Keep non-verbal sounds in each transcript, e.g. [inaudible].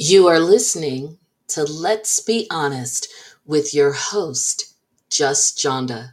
You are listening to Let's Be Honest with your host, Just Jonda.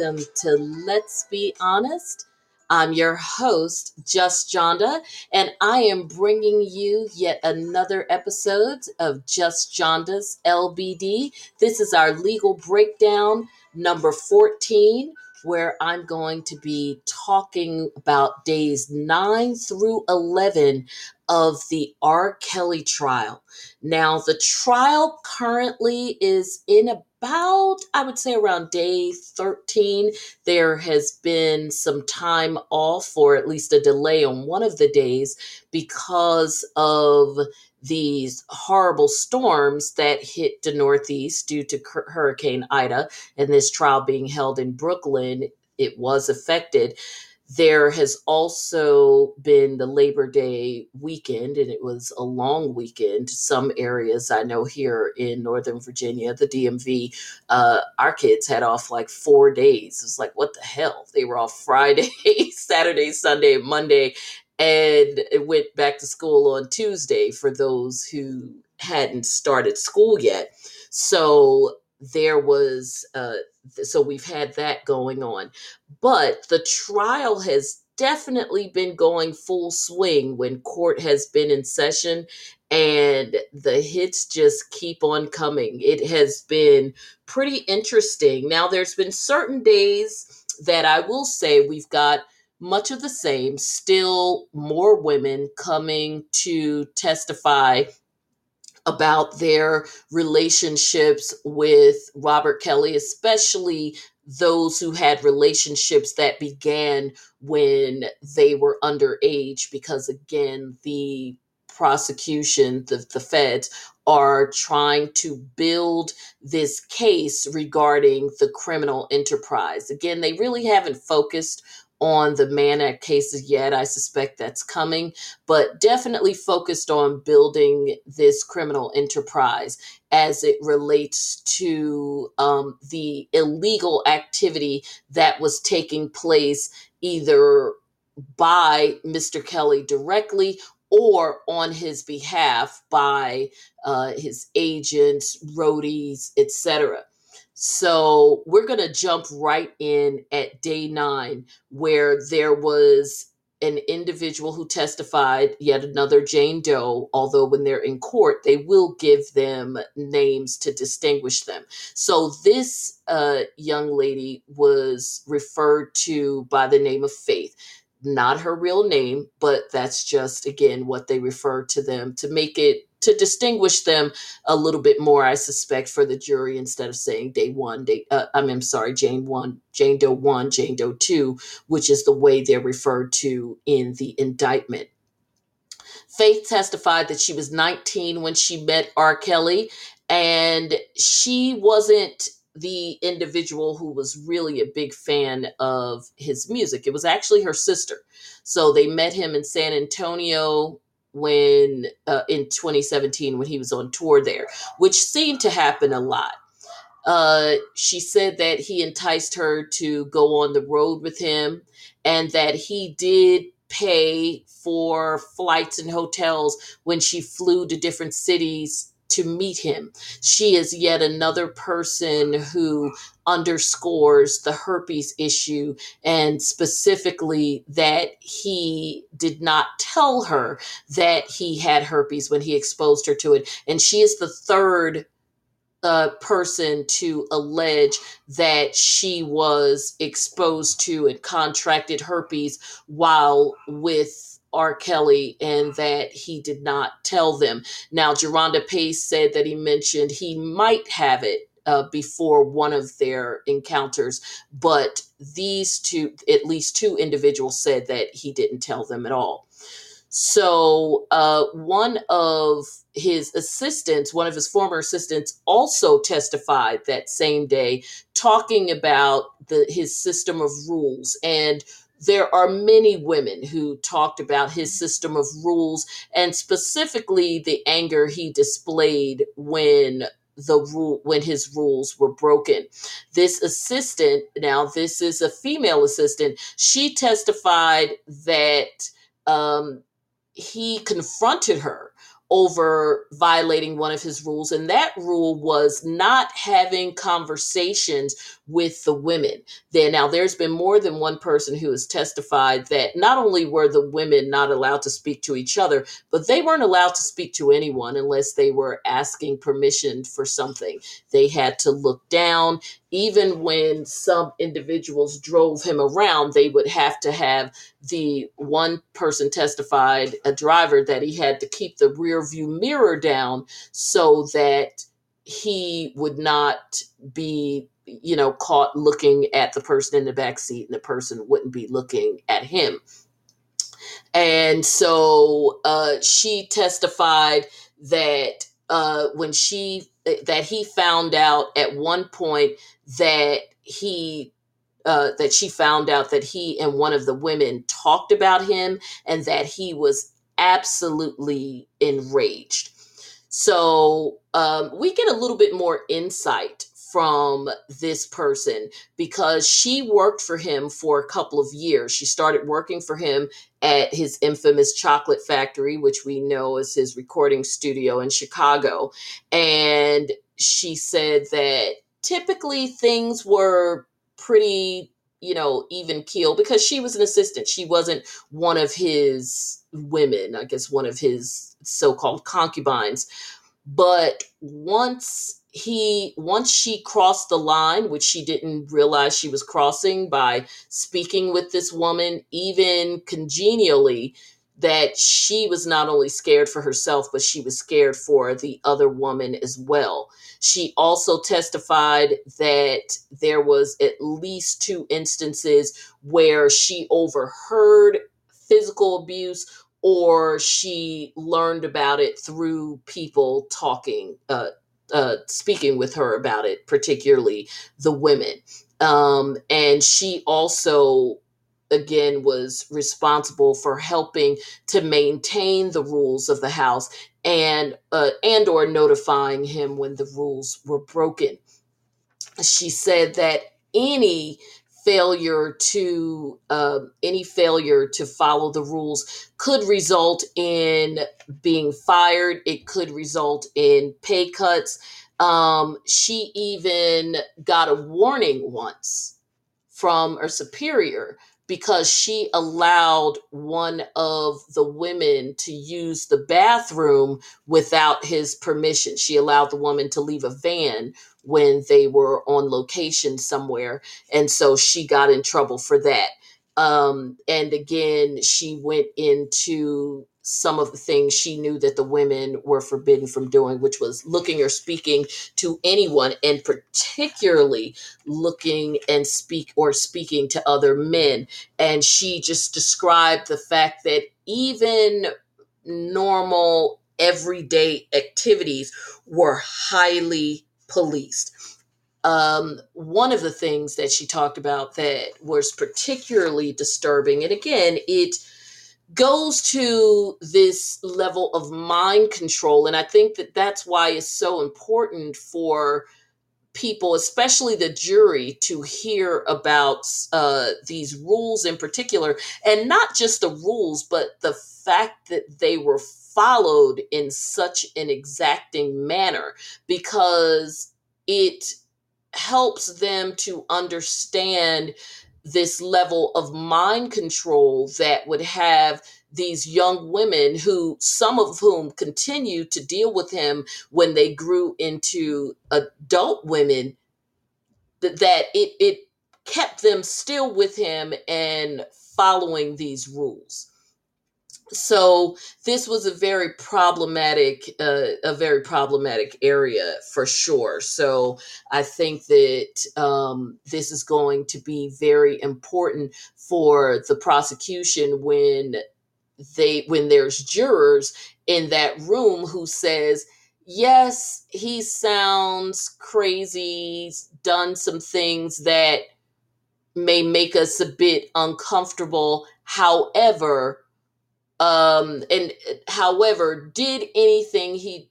Welcome to Let's Be Honest. I'm your host, Just Jonda, and I am bringing you yet another episode of Just Jonda's LBD. This is our legal breakdown number 14, where I'm going to be talking about days 9 through 11 of the R. Kelly trial. Now, the trial currently is in about, I would say, around day 13. There has been some time off, or at least a delay on one of the days, because of these horrible storms that hit the Northeast due to Hurricane Ida, and this trial being held in Brooklyn. It was affected there has also been the Labor Day weekend, and it was a long weekend. Some areas I know here in Northern Virginia, the DMV, uh, our kids had off like four days. It's like, what the hell? They were off Friday, [laughs] Saturday, Sunday, Monday, and it went back to school on Tuesday for those who hadn't started school yet. So there was, uh, so we've had that going on but the trial has definitely been going full swing when court has been in session and the hits just keep on coming. It has been pretty interesting. Now, there's been certain days that I will say we've got much of the same, still more women coming to testify about their relationships with Robert Kelly, especially those who had relationships that began when they were underage, because again, the prosecution, the, the feds, are trying to build this case regarding the criminal enterprise. Again, they really haven't focused on the Mann cases yet. I suspect that's coming, but definitely focused on building this criminal enterprise as it relates to um, the illegal activity that was taking place either by Mr. Kelly directly or on his behalf by uh, his agents, roadies, etc. So we're going to jump right in at day nine, where there was an individual who testified, yet another Jane Doe, although when they're in court, they will give them names to distinguish them. So this uh, young lady was referred to by the name of Faith. Not her real name, but that's just, again, what they refer to them to make it, to distinguish them a little bit more, I suspect, for the jury instead of saying day one, day, uh, I mean, I'm sorry, Jane one, Jane Doe one, Jane Doe two, which is the way they're referred to in the indictment. Faith testified that she was 19 when she met R. Kelly, and she wasn't the individual who was really a big fan of his music. It was actually her sister. So they met him in San Antonio when uh, in 2017 when he was on tour there, which seemed to happen a lot. Uh, she said that he enticed her to go on the road with him and that he did pay for flights and hotels when she flew to different cities to meet him. She is yet another person who underscores the herpes issue and specifically that he did not tell her that he had herpes when he exposed her to it. And she is the third uh, person to allege that she was exposed to and contracted herpes while with R. Kelly and that he did not tell them. Now, Jerhonda Pace said that he mentioned he might have it uh, before one of their encounters, but these two, at least two individuals, said that he didn't tell them at all. So, uh, one of his assistants, one of his former assistants, also testified that same day, talking about the his system of rules. And there are many women who talked about his system of rules and specifically the anger he displayed when the rule when his rules were broken. This assistant, now this is a female assistant, she testified that um, he confronted her over violating one of his rules and that rule was not having conversations with the women. There now there's been more than one person who has testified that not only were the women not allowed to speak to each other but they weren't allowed to speak to anyone unless they were asking permission for something. They had to look down even when some individuals drove him around, they would have to have the one person testified, a driver, that he had to keep the rear view mirror down so that he would not be you know caught looking at the person in the back seat and the person wouldn't be looking at him. And so uh, she testified that uh, when she that he found out at one point that he uh, that she found out that he and one of the women talked about him and that he was absolutely enraged. So um, we get a little bit more insight from this person because she worked for him for a couple of years. She started working for him at his infamous chocolate factory, which we know is his recording studio in Chicago. And she said that typically things were pretty you know even keel because she was an assistant. She wasn't one of his women i guess one of his so-called concubines. But once he once she crossed the line which she didn't realize she was crossing by speaking with this woman even congenially that she was not only scared for herself but she was scared for the other woman as well she also testified that there was at least two instances where she overheard physical abuse or she learned about it through people talking, uh, uh, speaking with her about it, particularly the women. Um, and she also again was responsible for helping to maintain the rules of the house and uh, and or notifying him when the rules were broken. She said that any failure to uh, any failure to follow the rules could result in being fired. It could result in pay cuts. Um, she even got a warning once from her superior because she allowed one of the women to use the bathroom without his permission. She allowed the woman to leave a van when they were on location somewhere. And so she got in trouble for that. Um, and again, she went into some of the things she knew that the women were forbidden from doing, which was looking or speaking to anyone, and particularly looking and speak or speaking to other men. And she just described the fact that even normal everyday activities were highly policed. Um, one of the things that she talked about that was particularly disturbing, and again, it goes to this level of mind control. And I think that that's why it's so important for people, especially the jury, to hear about uh, these rules in particular, and not just the rules, but the fact that they were followed in such an exacting manner because it helps them to understand this level of mind control that would have these young women who some of whom continue to deal with him when they grew into adult women that, that it it kept them still with him and following these rules so this was a very problematic uh, a very problematic area for sure. So i think that um, this is going to be very important for the prosecution when they when there's jurors in that room who says yes he sounds crazy he's done some things that may make us a bit uncomfortable. However um and however did anything he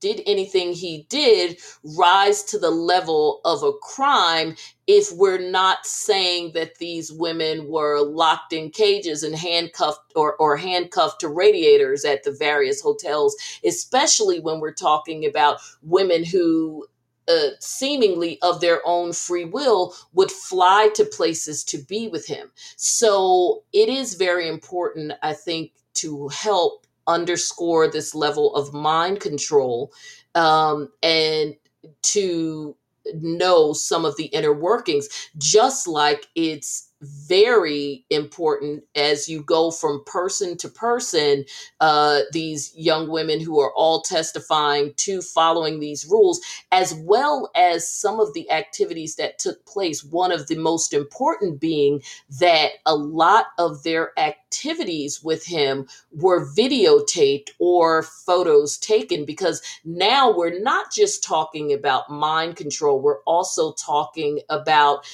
did anything he did rise to the level of a crime if we're not saying that these women were locked in cages and handcuffed or, or handcuffed to radiators at the various hotels especially when we're talking about women who uh, seemingly of their own free will would fly to places to be with him. So it is very important i think to help underscore this level of mind control um, and to know some of the inner workings, just like it's very important as you go from person to person. Uh, these young women who are all testifying to following these rules, as well as some of the activities that took place. One of the most important being that a lot of their activities with him were videotaped or photos taken because now we're not just talking about mind control, we're also talking about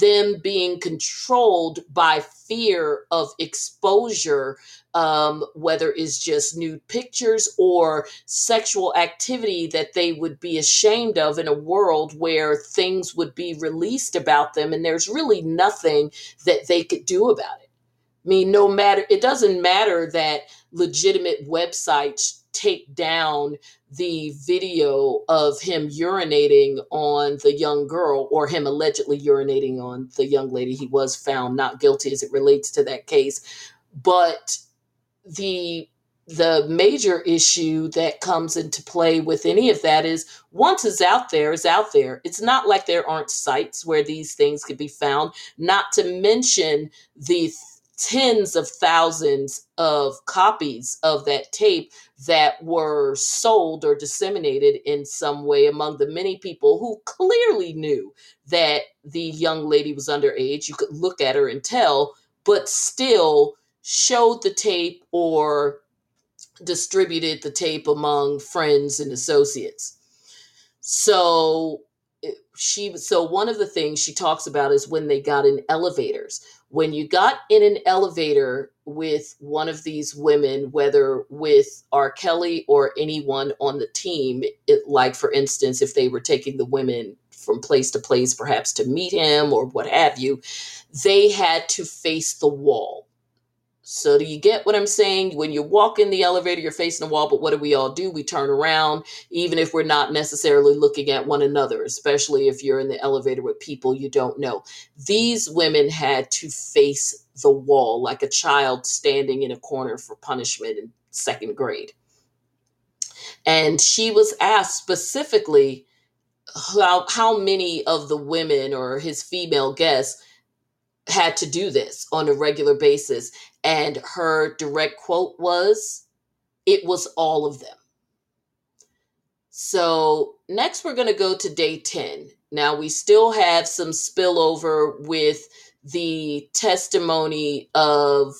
them being controlled by fear of exposure, um, whether it's just nude pictures or sexual activity that they would be ashamed of in a world where things would be released about them, and there's really nothing that they could do about it. I mean, no matter, it doesn't matter that legitimate websites take down the video of him urinating on the young girl or him allegedly urinating on the young lady. He was found not guilty as it relates to that case. But the the major issue that comes into play with any of that is once it's out there, it's out there. It's not like there aren't sites where these things could be found, not to mention the tens of thousands of copies of that tape that were sold or disseminated in some way among the many people who clearly knew that the young lady was underage. You could look at her and tell, but still showed the tape or distributed the tape among friends and associates. So she so one of the things she talks about is when they got in elevators when you got in an elevator with one of these women whether with r. Kelly or anyone on the team it, like for instance if they were taking the women from place to place perhaps to meet him or what have you they had to face the wall so do you get what I'm saying? When you walk in the elevator, you're facing a wall, but what do we all do? We turn around, even if we're not necessarily looking at one another, especially if you're in the elevator with people you don't know. These women had to face the wall like a child standing in a corner for punishment in second grade. And she was asked specifically how, how many of the women or his female guests had to do this on a regular basis. And her direct quote was, it was all of them. So, next we're going to go to day 10. Now, we still have some spillover with the testimony of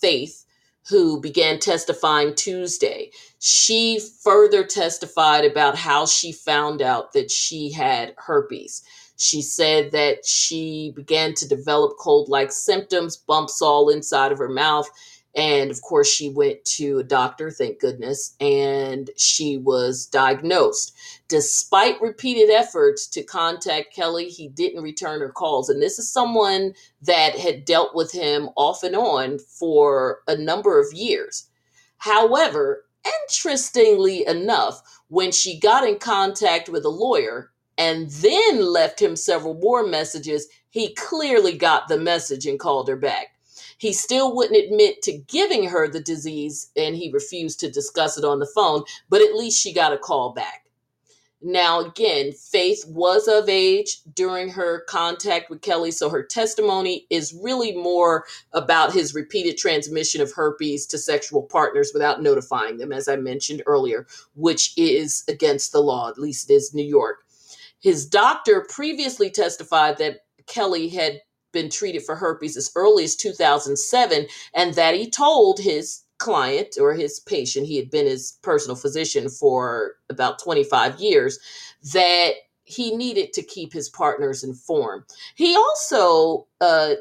Faith, who began testifying Tuesday. She further testified about how she found out that she had herpes. She said that she began to develop cold like symptoms, bumps all inside of her mouth. And of course, she went to a doctor, thank goodness, and she was diagnosed. Despite repeated efforts to contact Kelly, he didn't return her calls. And this is someone that had dealt with him off and on for a number of years. However, interestingly enough, when she got in contact with a lawyer, and then left him several more messages, he clearly got the message and called her back. He still wouldn't admit to giving her the disease and he refused to discuss it on the phone, but at least she got a call back. Now, again, Faith was of age during her contact with Kelly, so her testimony is really more about his repeated transmission of herpes to sexual partners without notifying them, as I mentioned earlier, which is against the law, at least it is New York. His doctor previously testified that Kelly had been treated for herpes as early as 2007 and that he told his client or his patient, he had been his personal physician for about 25 years, that he needed to keep his partners informed. He also uh,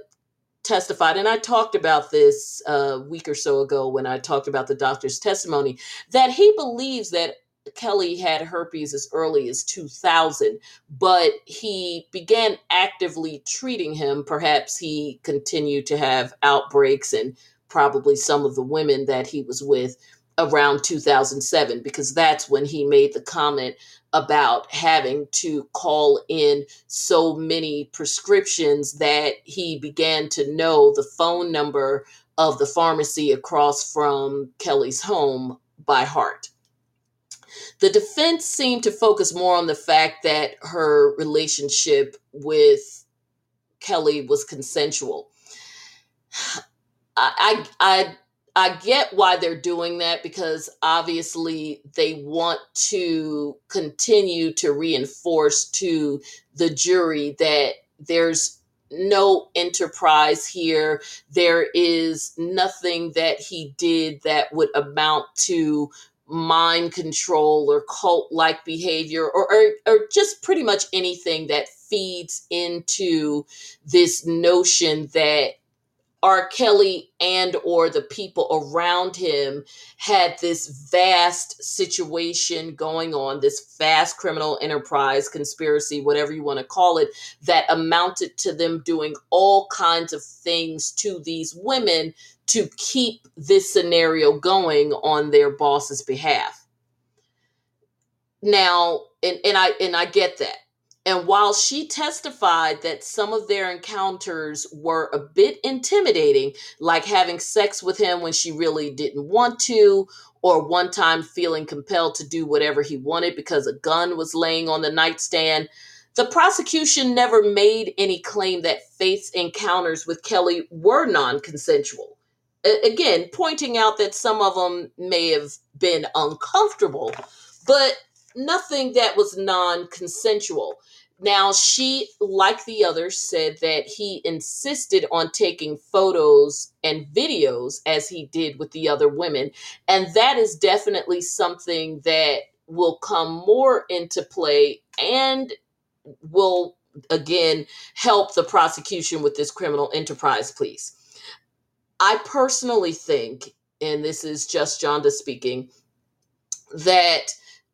testified, and I talked about this a week or so ago when I talked about the doctor's testimony, that he believes that Kelly had herpes as early as 2000, but he began actively treating him. Perhaps he continued to have outbreaks and probably some of the women that he was with around 2007 because that's when he made the comment about having to call in so many prescriptions that he began to know the phone number of the pharmacy across from Kelly's home by heart. The defense seemed to focus more on the fact that her relationship with Kelly was consensual. I, I, I get why they're doing that because obviously they want to continue to reinforce to the jury that there's no enterprise here. There is nothing that he did that would amount to mind control or cult like behavior or, or, or just pretty much anything that feeds into this notion that R. Kelly and or the people around him had this vast situation going on, this vast criminal enterprise, conspiracy, whatever you want to call it, that amounted to them doing all kinds of things to these women to keep this scenario going on their boss's behalf. Now, and, and I and I get that. And while she testified that some of their encounters were a bit intimidating, like having sex with him when she really didn't want to, or one time feeling compelled to do whatever he wanted because a gun was laying on the nightstand, the prosecution never made any claim that Faith's encounters with Kelly were non consensual. Again, pointing out that some of them may have been uncomfortable, but nothing that was non consensual. Now, she, like the others, said that he insisted on taking photos and videos as he did with the other women. And that is definitely something that will come more into play and will, again, help the prosecution with this criminal enterprise, please. I personally think, and this is just Jonda speaking, that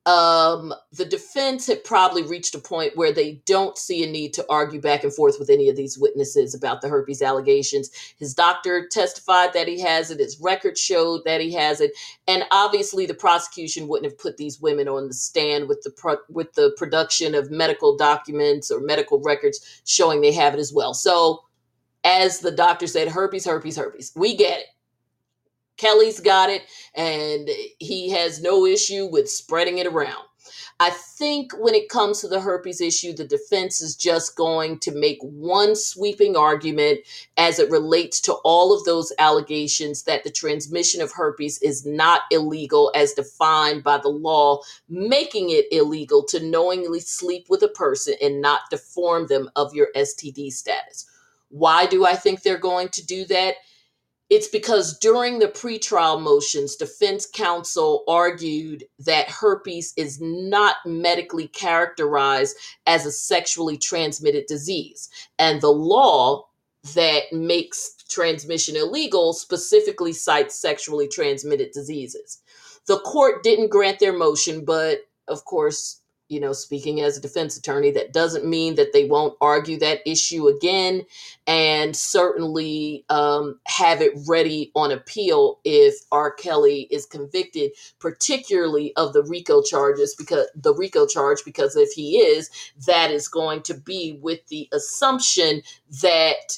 um, the defense had probably reached a point where they don't see a need to argue back and forth with any of these witnesses about the herpes allegations. His doctor testified that he has it, his record showed that he has it, and obviously the prosecution wouldn't have put these women on the stand with the pro- with the production of medical documents or medical records showing they have it as well. So, as the doctor said, herpes, herpes, herpes. We get it. Kelly's got it, and he has no issue with spreading it around. I think when it comes to the herpes issue, the defense is just going to make one sweeping argument as it relates to all of those allegations that the transmission of herpes is not illegal as defined by the law, making it illegal to knowingly sleep with a person and not deform them of your STD status. Why do I think they're going to do that? It's because during the pretrial motions, defense counsel argued that herpes is not medically characterized as a sexually transmitted disease. And the law that makes transmission illegal specifically cites sexually transmitted diseases. The court didn't grant their motion, but of course, you know, speaking as a defense attorney, that doesn't mean that they won't argue that issue again and certainly um, have it ready on appeal if R. Kelly is convicted, particularly of the RICO charges, because the RICO charge, because if he is, that is going to be with the assumption that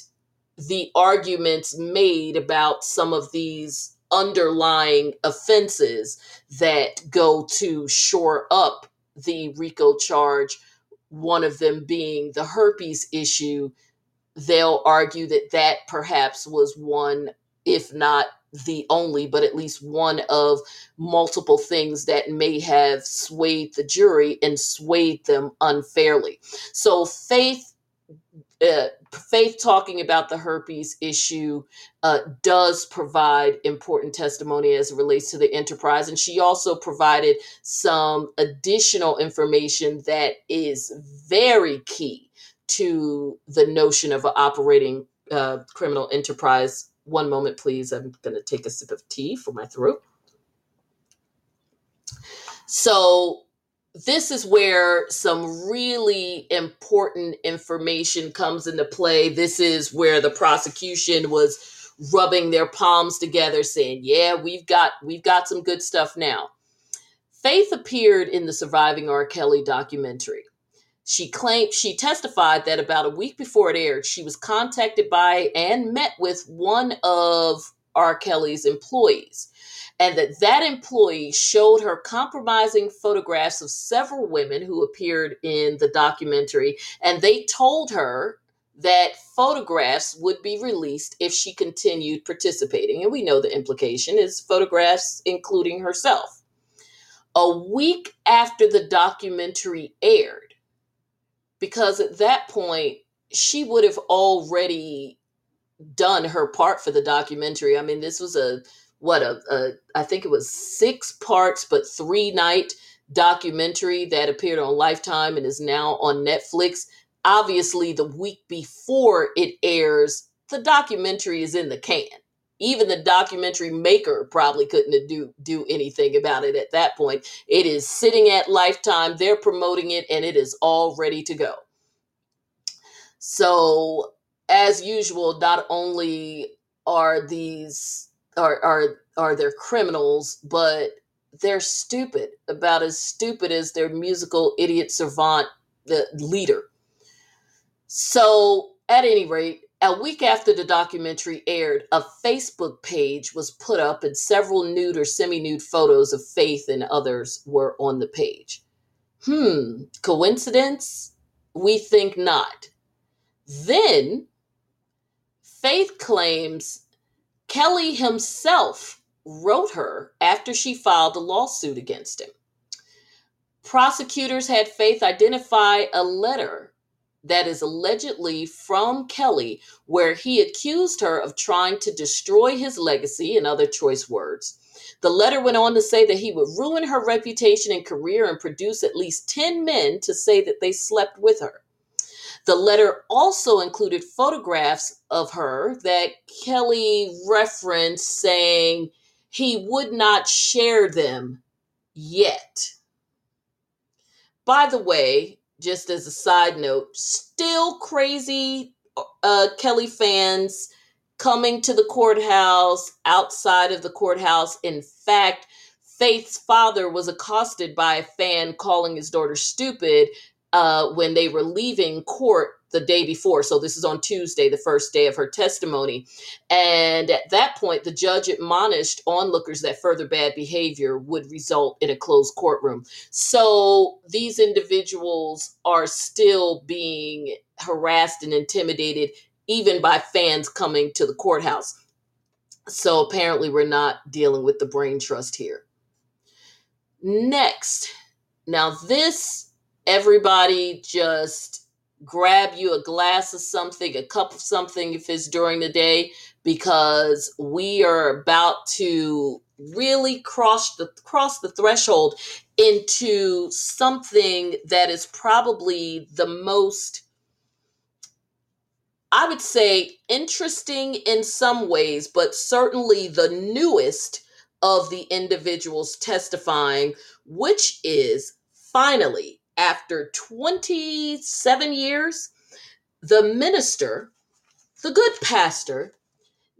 the arguments made about some of these underlying offenses that go to shore up the RICO charge, one of them being the herpes issue, they'll argue that that perhaps was one, if not the only, but at least one of multiple things that may have swayed the jury and swayed them unfairly. So, faith uh, Faith talking about the herpes issue uh, does provide important testimony as it relates to the enterprise. And she also provided some additional information that is very key to the notion of an operating uh, criminal enterprise. One moment, please. I'm going to take a sip of tea for my throat. So, this is where some really important information comes into play. This is where the prosecution was rubbing their palms together saying, "Yeah, we've got we've got some good stuff now." Faith appeared in the Surviving R. Kelly documentary. She claimed she testified that about a week before it aired, she was contacted by and met with one of R. Kelly's employees and that that employee showed her compromising photographs of several women who appeared in the documentary and they told her that photographs would be released if she continued participating. And we know the implication is photographs including herself. A week after the documentary aired because at that point she would have already done her part for the documentary. I mean this was a what a, a I think it was six parts but three night documentary that appeared on Lifetime and is now on Netflix. Obviously, the week before it airs, the documentary is in the can. Even the documentary maker probably couldn't do do anything about it at that point. It is sitting at Lifetime, they're promoting it, and it is all ready to go. So, as usual, not only are these are are are they're criminals, but they're stupid, about as stupid as their musical idiot savant the leader. So, at any rate, a week after the documentary aired, a Facebook page was put up, and several nude or semi nude photos of Faith and others were on the page. Hmm, coincidence? We think not. Then, Faith claims Kelly himself wrote her after she filed a lawsuit against him. Prosecutors had Faith identify a letter that is allegedly from Kelly, where he accused her of trying to destroy his legacy and other choice words. The letter went on to say that he would ruin her reputation and career and produce at least 10 men to say that they slept with her. The letter also included photographs of her that Kelly referenced, saying he would not share them yet. By the way, just as a side note, still crazy uh, Kelly fans coming to the courthouse, outside of the courthouse. In fact, Faith's father was accosted by a fan calling his daughter stupid uh, when they were leaving court the day before. So this is on Tuesday, the first day of her testimony. And at that point, the judge admonished onlookers that further bad behavior would result in a closed courtroom. So these individuals are still being harassed and intimidated, even by fans coming to the courthouse. So apparently, we're not dealing with the brain trust here. Next, now this everybody just grab you a glass of something, a cup of something if it's during the day, because we are about to really cross the cross the threshold into something that is probably the most I would say interesting in some ways, but certainly the newest of the individuals testifying, which is finally after 27 years, the minister, the good pastor,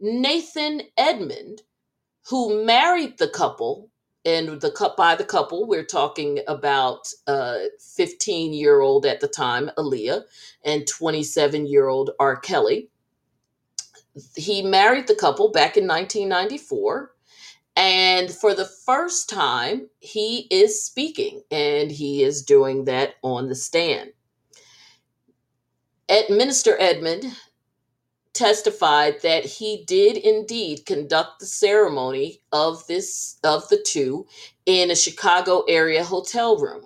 Nathan Edmond, who married the couple, and the by the couple, we're talking about uh 15 year old at the time, Aaliyah, and 27 year old R. Kelly. He married the couple back in 1994 and for the first time, he is speaking and he is doing that on the stand. Ed, Minister Edmond testified that he did indeed conduct the ceremony of this of the two in a Chicago area hotel room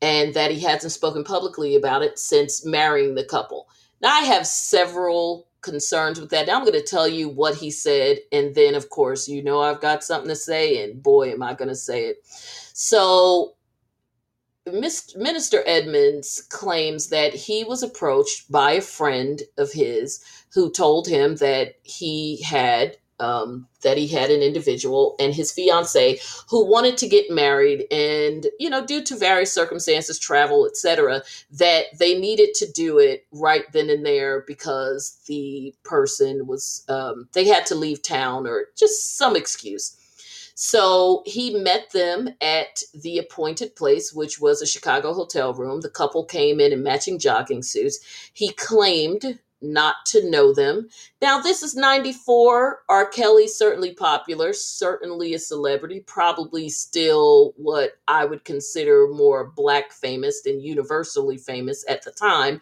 and that he hasn't spoken publicly about it since marrying the couple. Now, I have several concerns with that. Now, I'm going to tell you what he said. And then, of course, you know I've got something to say. And boy, am I going to say it. So, Minister Edmonds claims that he was approached by a friend of his who told him that he had um, that he had an individual and his fiance who wanted to get married and you know due to various circumstances travel etc that they needed to do it right then and there because the person was um, they had to leave town or just some excuse so he met them at the appointed place, which was a Chicago hotel room. The couple came in in matching jogging suits. He claimed not to know them. Now, this is 94. R. Kelly, certainly popular, certainly a celebrity, probably still what I would consider more black famous than universally famous at the time.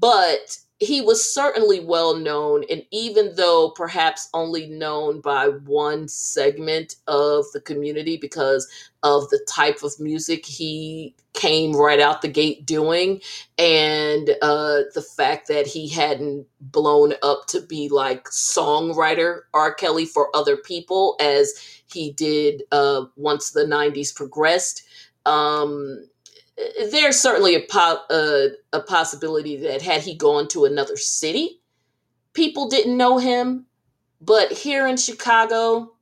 But he was certainly well known, and even though perhaps only known by one segment of the community because of the type of music he came right out the gate doing, and uh, the fact that he hadn't blown up to be like songwriter R. Kelly for other people as he did uh, once the 90s progressed. Um, there's certainly a, po- uh, a possibility that had he gone to another city, people didn't know him. But here in Chicago,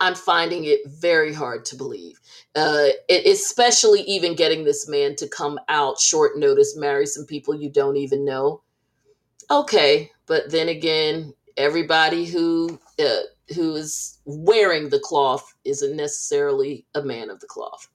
I'm finding it very hard to believe. Uh, especially even getting this man to come out short notice, marry some people you don't even know. Okay, but then again, everybody who uh, who is wearing the cloth isn't necessarily a man of the cloth.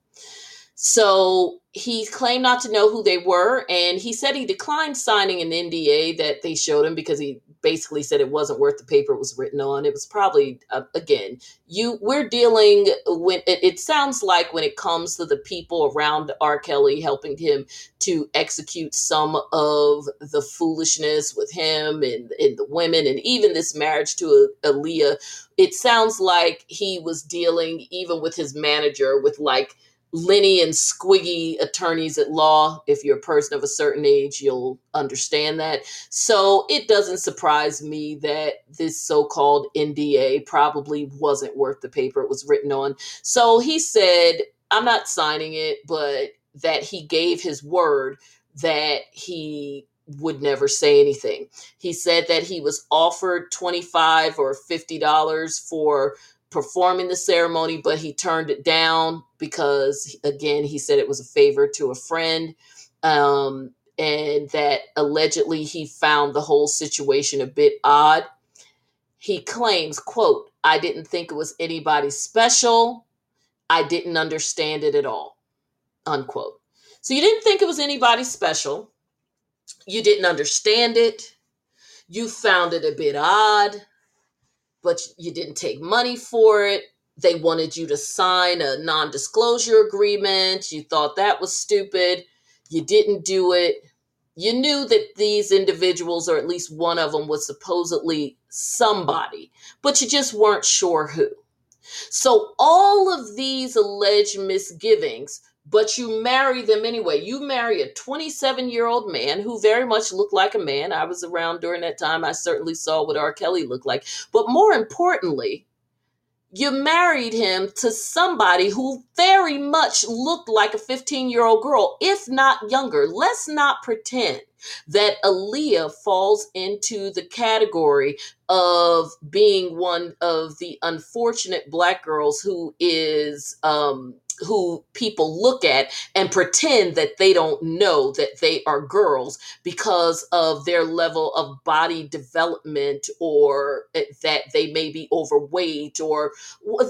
So he claimed not to know who they were, and he said he declined signing an NDA that they showed him because he basically said it wasn't worth the paper it was written on. It was probably uh, again, you we're dealing when it, it, sounds like when it comes to the people around R. Kelly helping him to execute some of the foolishness with him and, and the women, and even this marriage to Aaliyah. It sounds like he was dealing even with his manager with like Lenny and Squiggy attorneys at law. If you're a person of a certain age, you'll understand that. So it doesn't surprise me that this so called NDA probably wasn't worth the paper it was written on. So he said, I'm not signing it, but that he gave his word that he would never say anything. He said that he was offered 25 or $50 for performing the ceremony, but he turned it down because, again, he said it was a favor to a friend. Um, and that allegedly he found the whole situation a bit odd. He claims, quote, I didn't think it was anybody special. I didn't understand it at all, unquote. So you didn't think it was anybody special. You didn't understand it. You found it a bit odd but you didn't take money for it. They wanted you to sign a non disclosure agreement. You thought that was stupid. You didn't do it. You knew that these individuals, or at least one of them, was supposedly somebody, but you just weren't sure who. So, all of these alleged misgivings but you marry them anyway. You marry a 27 year old man who very much looked like a man. I was around during that time. I certainly saw what R. Kelly looked like. But more importantly, you married him to somebody who very much looked like a 15 year old girl, if not younger. Let's not pretend that Aaliyah falls into the category of being one of the unfortunate black girls who is um, who people look at and pretend that they don't know that they are girls because of their level of body development or eh, that they may be overweight or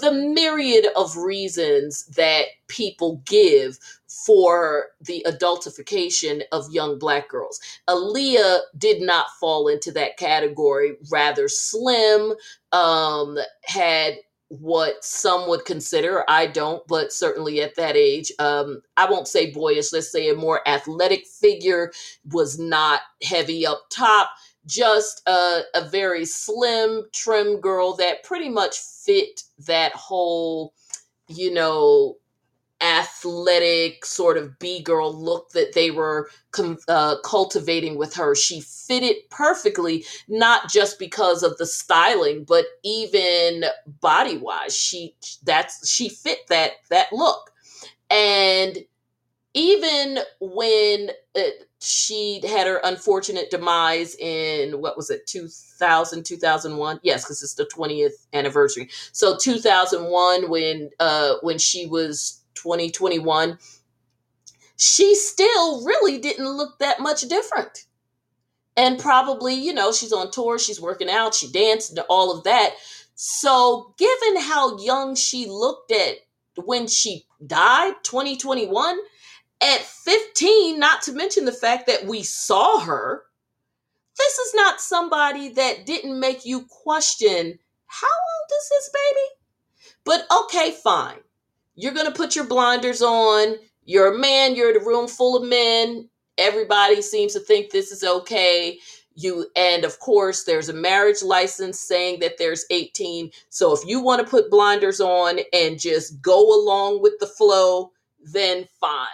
the myriad of reasons that people give for the adultification of young black girls. Aaliyah did not fall into that category, rather slim, um, had what some would consider i don't but certainly at that age um i won't say boyish let's say a more athletic figure was not heavy up top just a, a very slim trim girl that pretty much fit that whole you know athletic sort of b girl look that they were uh, cultivating with her. She fitted perfectly not just because of the styling but even body wise she that's she fit that that look. And even when it, she had her unfortunate demise in what was it 2000 2001 yes because it's the 20th anniversary. So 2001 when uh when she was 2021 she still really didn't look that much different and probably you know she's on tour she's working out she danced all of that so given how young she looked at when she died 2021 at 15, not to mention the fact that we saw her, this is not somebody that didn't make you question how old is this baby? But okay, fine. You're going to put your blinders on. You're a man, you're in a room full of men. Everybody seems to think this is okay. You and of course there's a marriage license saying that there's 18. So if you want to put blinders on and just go along with the flow, then fine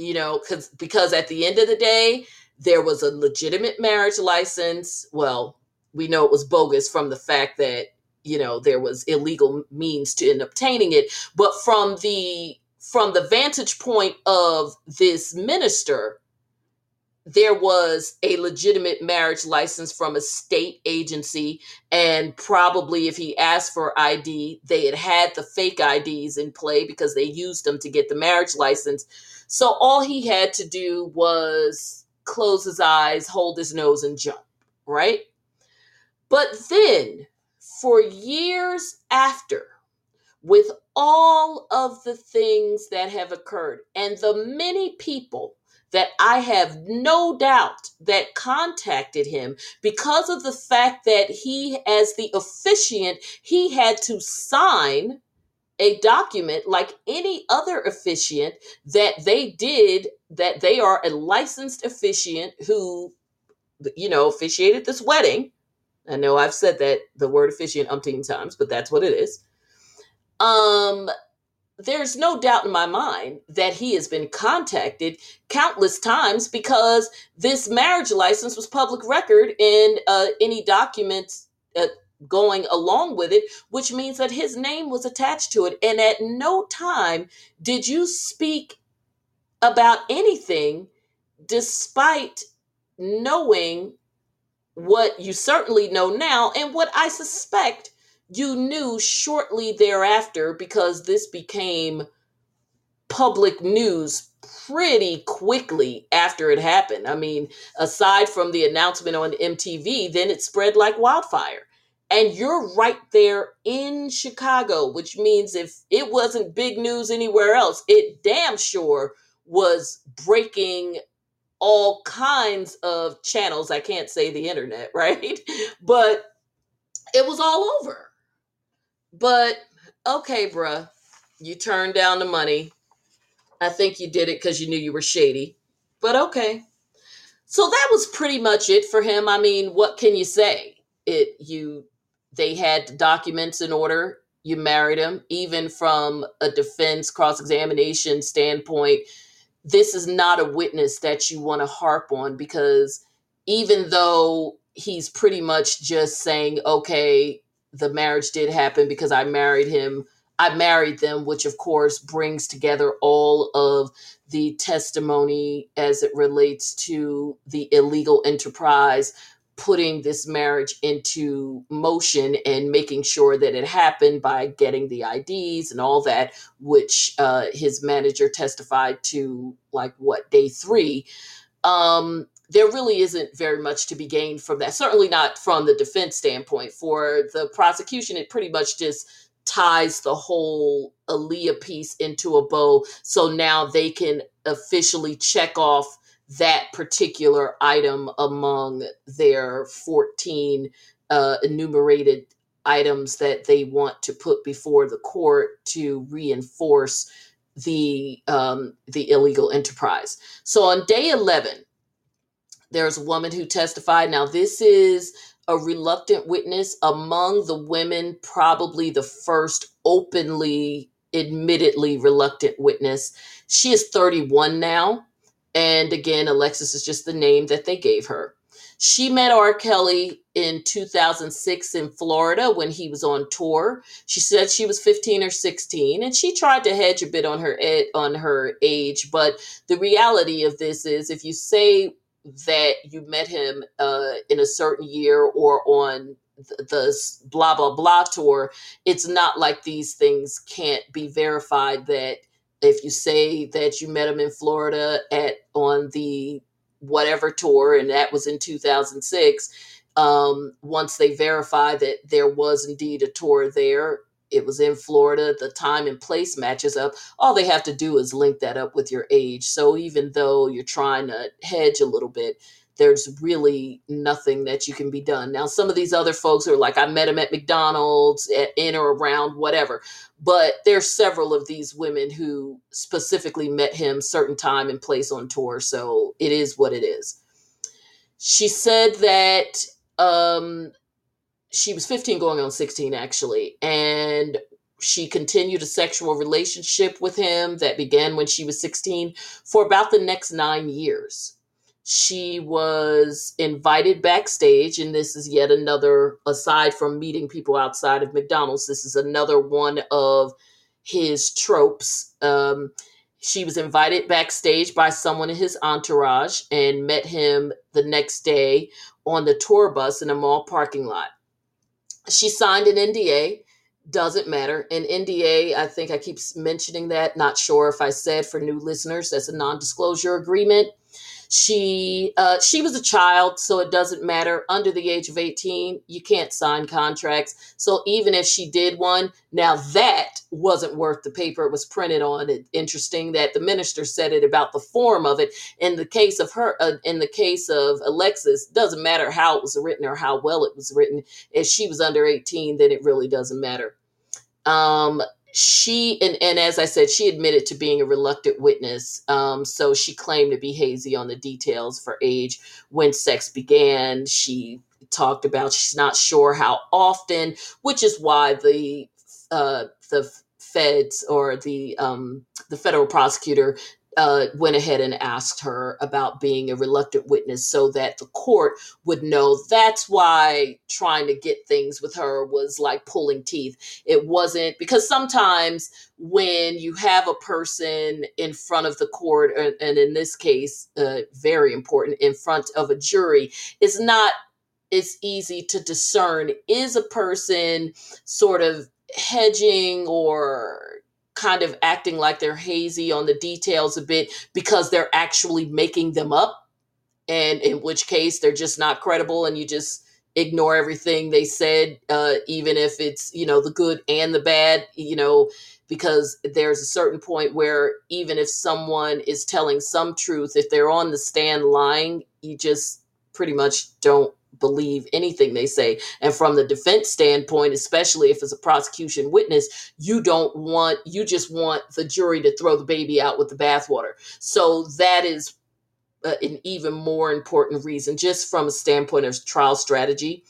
you know because because at the end of the day there was a legitimate marriage license well we know it was bogus from the fact that you know there was illegal means to in obtaining it. But from the from the vantage point of this minister there was a legitimate marriage license from a state agency. And probably if he asked for id they had had the fake ids in play because they used them to get the marriage license. So all he had to do was close his eyes, hold his nose, and jump, right? But then, for years after, with all of the things that have occurred and the many people that I have no doubt that contacted him because of the fact that he, as the officiant, he had to sign a document like any other officiant that they did that they are a licensed officiant who you know officiated this wedding i know i've said that the word officiant umpteen times but that's what it is um there's no doubt in my mind that he has been contacted countless times because this marriage license was public record and uh, any documents uh, going along with it, which means that his name was attached to it. And at no time did you speak about anything despite knowing what you certainly know now and what I suspect you knew shortly thereafter because this became public news pretty quickly after it happened. I mean, aside from the announcement on MTV, then it spread like wildfire and you're right there in Chicago, which means if it wasn't big news anywhere else, it damn sure was breaking all kinds of channels. I can't say the internet, [laughs] right? But it was all over. But okay, bruh, you turned down the money. I think you did it because you knew you were shady. But okay. So that was pretty much it for him. I mean, what can you say? It you they had documents in order. You married him, even from a defense cross examination standpoint. This is not a witness that you want to harp on because even though he's pretty much just saying, okay, the marriage did happen because I married him. I married them, which of course brings together all of the testimony as it relates to the illegal enterprise putting this marriage into motion and making sure that it happened by getting the IDs and all that, which uh, his manager testified to, like what, day three. Um, there really isn't very much to be gained from that. Certainly not from the defense standpoint. For the prosecution, it pretty much just ties the whole Aaliyah piece into a bow. So now they can officially check off that particular item among their 14 uh, enumerated items that they want to put before the court to reinforce the um, the illegal enterprise. So on day 11, there's a woman who testified. Now this is a reluctant witness among the women, probably the first openly admittedly reluctant witness. She is 31 now. And again, Alexis is just the name that they gave her. She met R. Kelly in 2006 in Florida when he was on tour. She said she was 15 or 16, and she tried to hedge a bit on her ed, on her age. But the reality of this is, if you say that you met him uh, in a certain year or on the, the blah blah blah tour, it's not like these things can't be verified. That if you say that you met him in Florida at on the whatever tour, and that was in 2006. Um, once they verify that there was indeed a tour there, it was in Florida, the time and place matches up. All they have to do is link that up with your age. So even though you're trying to hedge a little bit, there's really nothing that you can be done. Now, some of these other folks are like, I met him at McDonald's, at, in or around, whatever. But there's several of these women who specifically met him certain time and place on tour. So it is what it is. She said that um, she was 15 going on 16 actually and she continued a sexual relationship with him that began when she was 16 for about the next nine years she was invited backstage and this is yet another aside from meeting people outside of mcdonald's this is another one of his tropes. Um, she was invited backstage by someone in his entourage and met him the next day on the tour bus in a mall parking lot. She signed an nda doesn't matter. An nda i think i keep mentioning that not sure if i said for new listeners that's a non-disclosure agreement she uh, she was a child, so it doesn't matter. Under the age of 18, you can't sign contracts. So even if she did one, now that wasn't worth the paper it was printed on. It, interesting that the minister said it about the form of it. In the case of her, uh, in the case of Alexis, doesn't matter how it was written or how well it was written. If she was under 18, then it really doesn't matter. Um, she and, and as i said she admitted to being a reluctant witness um, so she claimed to be hazy on the details for age. When sex began she talked about she's not sure how often which is why the uh, the feds or the um, the federal prosecutor uh, went ahead and asked her about being a reluctant witness so that the court would know that's why trying to get things with her was like pulling teeth. It wasn't because sometimes when you have a person in front of the court, and in this case, uh, very important, in front of a jury, it's not it's easy to discern is a person sort of hedging or kind of acting like they're hazy on the details a bit because they're actually making them up. And in which case they're just not credible and you just ignore everything they said uh, even if it's you know the good and the bad you know because there's a certain point where even if someone is telling some truth if they're on the stand lying you just pretty much don't believe anything they say. And from the defense standpoint, especially if it's a prosecution witness, you don't want, you just want the jury to throw the baby out with the bathwater. So that is uh, an even more important reason, just from a standpoint of trial strategy.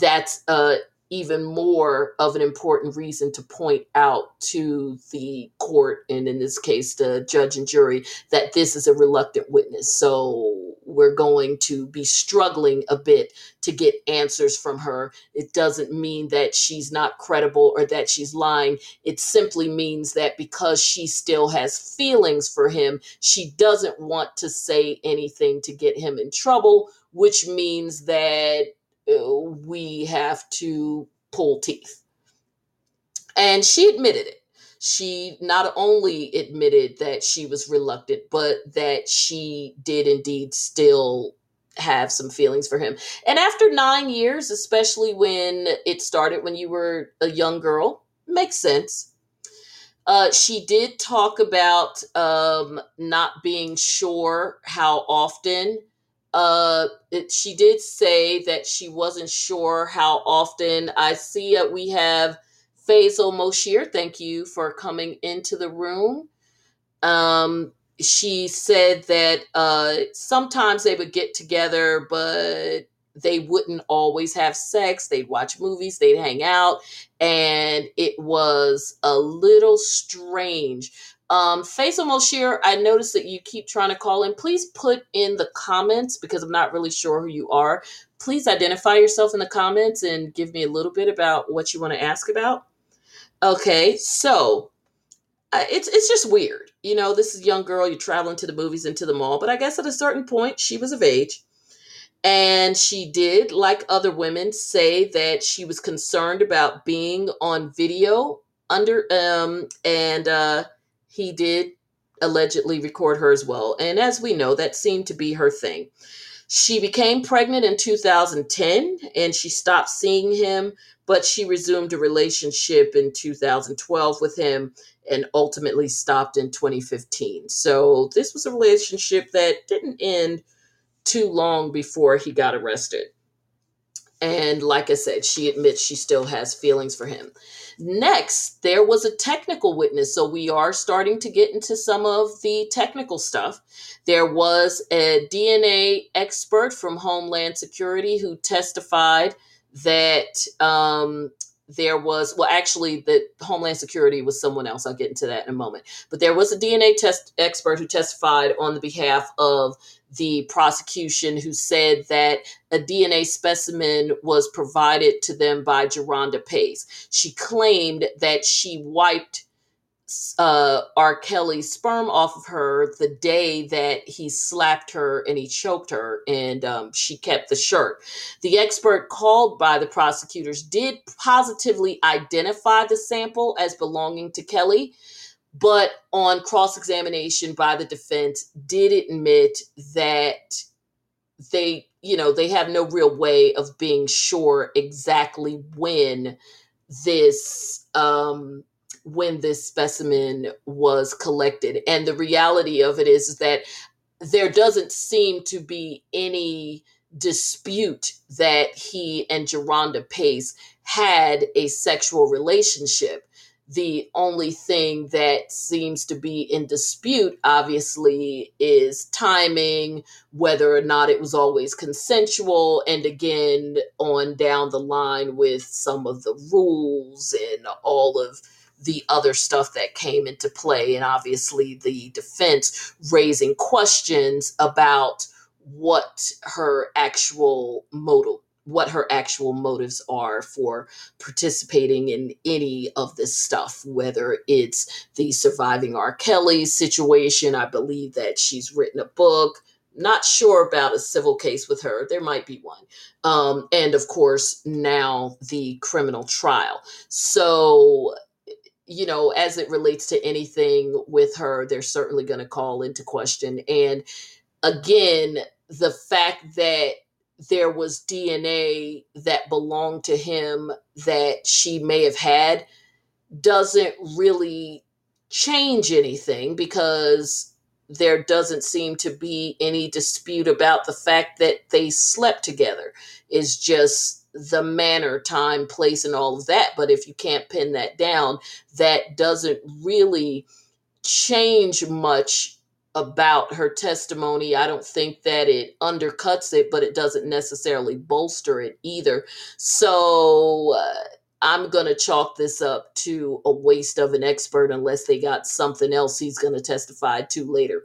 That's uh, even more of an important reason to point out to the court, and in this case, the judge and jury, that this is a reluctant witness. So we're going to be struggling a bit to get answers from her. It doesn't mean that she's not credible or that she's lying. It simply means that because she still has feelings for him, she doesn't want to say anything to get him in trouble, which means that we have to pull teeth. And she admitted it she not only admitted that she was reluctant, but that she did indeed still have some feelings for him. And after nine years, especially when it started when you were a young girl, makes sense. Uh, she did talk about um, not being sure how often. Uh, it, she did say that she wasn't sure how often. I see that we have Faisal Moshir, thank you for coming into the room. Um, she said that uh, sometimes they would get together, but they wouldn't always have sex. They'd watch movies, they'd hang out, and it was a little strange. Um, Faisal Moshir, I noticed that you keep trying to call in. Please put in the comments because I'm not really sure who you are. Please identify yourself in the comments and give me a little bit about what you want to ask about. Okay, so uh, it's it's just weird. You know, this is young girl. You're traveling to the movies and to the mall, but I guess at a certain point, she was of age, and she did, like other women, say that she was concerned about being on video under um and uh he did allegedly record her as well. And as we know, that seemed to be her thing. She became pregnant in 2010 and she stopped seeing him, but she resumed a relationship in 2012 with him and ultimately stopped in 2015. So this was a relationship that didn't end too long before he got arrested. And like I said, she admits she still has feelings for him. Next, there was a technical witness. So we are starting to get into some of the technical stuff. There was a DNA expert from Homeland Security who testified that um, there was well actually the homeland security was someone else. I'll get into that in a moment. But there was a dna test expert who testified on the behalf of the prosecution who said that a dna specimen was provided to them by Jerhonda Pace. She claimed that she wiped uh, R. Kelly's sperm off of her the day that he slapped her and he choked her, and um, she kept the shirt. The expert called by the prosecutors did positively identify the sample as belonging to Kelly, but on cross examination by the defense, did admit that they, you know, they have no real way of being sure exactly when this um when this specimen was collected. And the reality of it is, is that there doesn't seem to be any dispute that he and Jerhonda Pace had a sexual relationship. The only thing that seems to be in dispute, obviously, is timing, whether or not it was always consensual, and again, on down the line with some of the rules and all of the other stuff that came into play, and obviously the defense raising questions about what her actual motive what her actual motives are for participating in any of this stuff, whether it's the surviving R. Kelly situation. I believe that she's written a book. Not sure about a civil case with her. There might be one. Um, and of course, now the criminal trial. So you know, as it relates to anything with her, they're certainly going to call into question. And again, the fact that there was DNA that belonged to him that she may have had doesn't really change anything because there doesn't seem to be any dispute about the fact that they slept together. Is just the manner, time, place, and all of that. But if you can't pin that down, that doesn't really change much about her testimony. I don't think that it undercuts it, but it doesn't necessarily bolster it either. So uh, I'm going to chalk this up to a waste of an expert unless they got something else he's going to testify to later.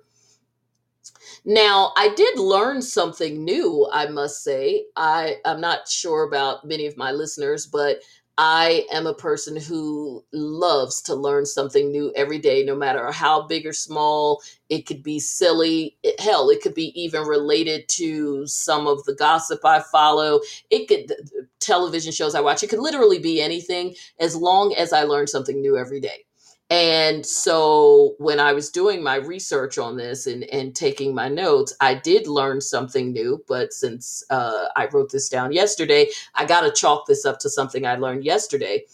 Now, I did learn something new, I must say. I, I'm not sure about many of my listeners, but I am a person who loves to learn something new every day, no matter how big or small. It could be silly. It, hell, it could be even related to some of the gossip I follow. It could, television shows I watch, it could literally be anything as long as I learn something new every day. And so when I was doing my research on this and, and taking my notes, I did learn something new. But since uh, I wrote this down yesterday, I got to chalk this up to something I learned yesterday.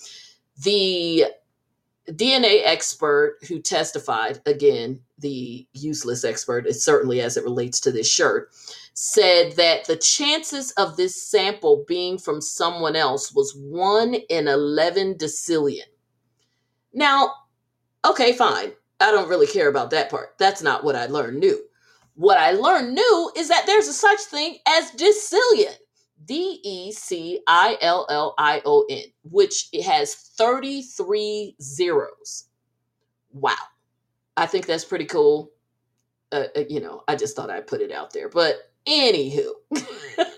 The DNA expert who testified, again, the useless expert, certainly as it relates to this shirt, said that the chances of this sample being from someone else was 1 in 11 decillion. Now, Okay, fine. I don't really care about that part. That's not what I learned new. What I learned new is that there's a such thing as decillion. D E C I L L I O N, which it has 33 zeros. Wow. I think that's pretty cool. Uh, uh, you know, I just thought I'd put it out there. But anywho, [laughs]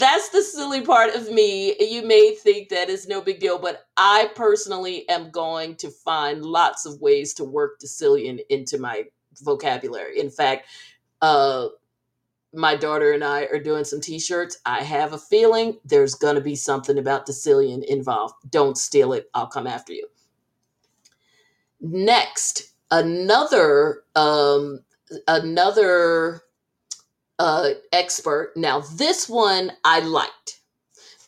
that's the silly part of me. You may think that is no big deal, but I personally am going to find lots of ways to work Decillion into my vocabulary. In fact, uh, my daughter and I are doing some t-shirts. I have a feeling there's going to be something about Decillion involved. Don't steal it. I'll come after you. Next, another um another uh expert. Now this one I liked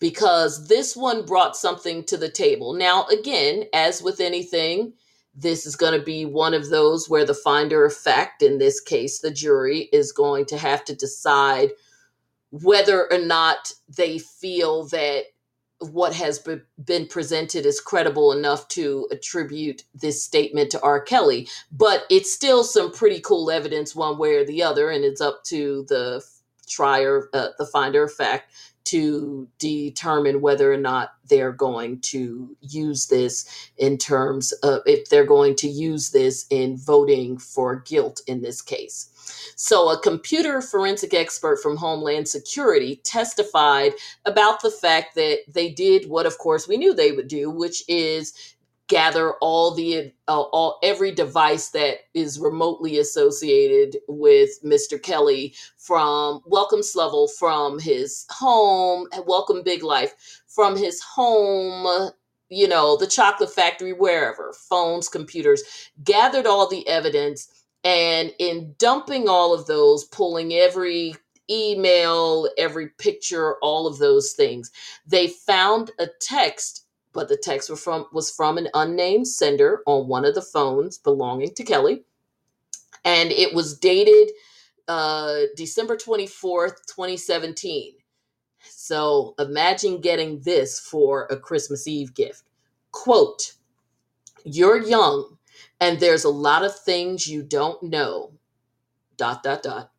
because this one brought something to the table. Now again, as with anything, this is going to be one of those where the finder of fact, in this case, the jury, is going to have to decide whether or not they feel that what has be- been presented is credible enough to attribute this statement to R. Kelly. But it's still some pretty cool evidence, one way or the other, and it's up to the trier, uh, the finder of fact, to determine whether or not they're going to use this in terms of if they're going to use this in voting for guilt in this case. So, a computer forensic expert from Homeland Security testified about the fact that they did what, of course, we knew they would do, which is gather all the uh, all every device that is remotely associated with Mr. Kelly from Welcome Level from his home, Welcome Big Life from his home, you know, the chocolate factory wherever, phones, computers, gathered all the evidence and in dumping all of those, pulling every email, every picture, all of those things, they found a text but the text was from was from an unnamed sender on one of the phones belonging to Kelly, and it was dated uh, December twenty fourth, twenty seventeen. So imagine getting this for a Christmas Eve gift. Quote: You're young, and there's a lot of things you don't know. Dot dot dot.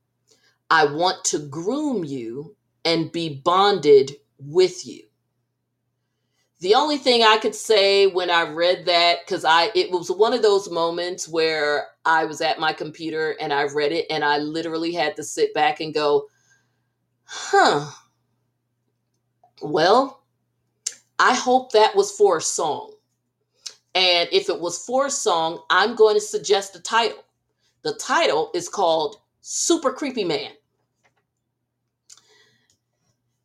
I want to groom you and be bonded with you the only thing I could say when I read that, because I it was one of those moments where I was at my computer and I read it and I literally had to sit back and go, huh. Well, I hope that was for a song. And if it was for a song, I'm going to suggest a title. The title is called Super Creepy Man.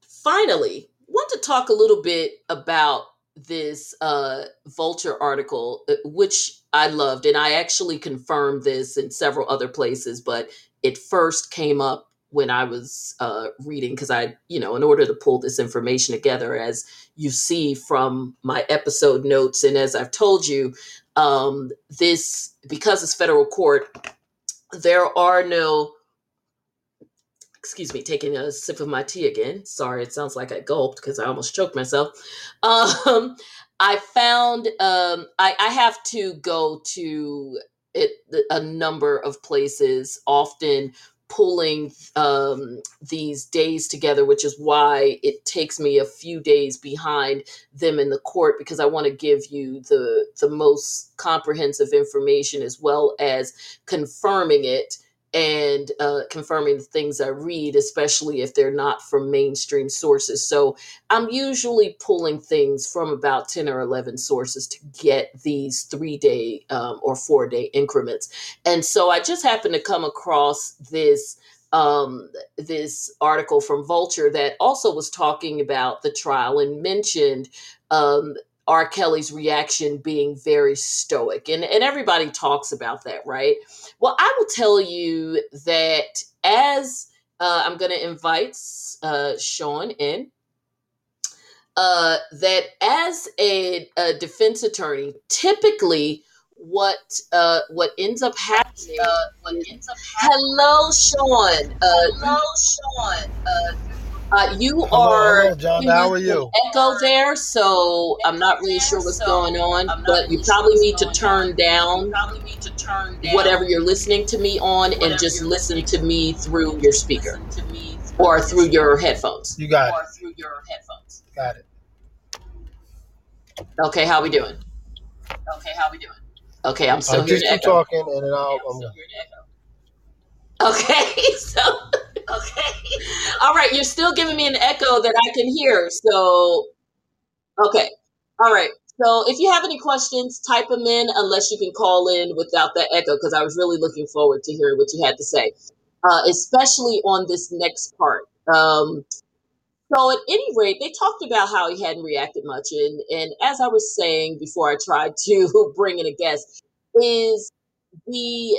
Finally, want to talk a little bit about this uh, Vulture article, uh, which I loved, and I actually confirmed this in several other places, but it first came up when I was uh, reading because I, you know, in order to pull this information together, as you see from my episode notes, and as I've told you, um, this because it's federal court, there are no excuse me, taking a sip of my tea again. Sorry, it sounds like I gulped because I almost choked myself. Um, I found um, I, I have to go to it a number of places, often pulling um, these days together, which is why it takes me a few days behind them in the court because I want to give you the the most comprehensive information as well as confirming it and uh, confirming the things I read, especially if they're not from mainstream sources. So I'm usually pulling things from about 10 or 11 sources to get these three day um, or four day increments. And so I just happened to come across this um, this article from Vulture that also was talking about the trial and mentioned um, R. Kelly's reaction being very stoic. And, and everybody talks about that, right? Well, I will tell you that as uh, I'm going to invite uh, Sean in, uh, that as a, a, defense attorney, typically what uh, what ends up happening. Uh, what ends up happening. Hello, Sean. Uh, Hello, Sean. Uh, uh, you Hello, are hello, John. How are you? echo there, so I'm not really sure what's going on. But you probably need to turn down whatever you're listening to me on and just listen to me through your speaker. or through your headphones. You got or it. through your headphones. Got it. Okay, how we doing? Okay, how we doing? Okay, I'm still Uh, hearing just keep talking, and then I'll. Okay, I'm I'm still gonna. echo. Okay, [laughs] so okay, [laughs] all right. You're still giving me an echo that I can hear. So okay, all right. So if you have any questions, type them in. Unless you can call in without that echo, because I was really looking forward to hearing what you had to say, uh, especially on this next part. Um, so at any rate, they talked about how he hadn't reacted much, and and as I was saying before, I tried [laughs] to bring in a guest, is the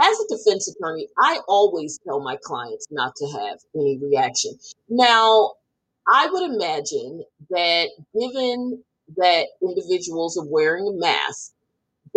as a defense attorney, I always tell my clients not to have any reaction. Now, I would imagine that given that individuals are wearing a mask,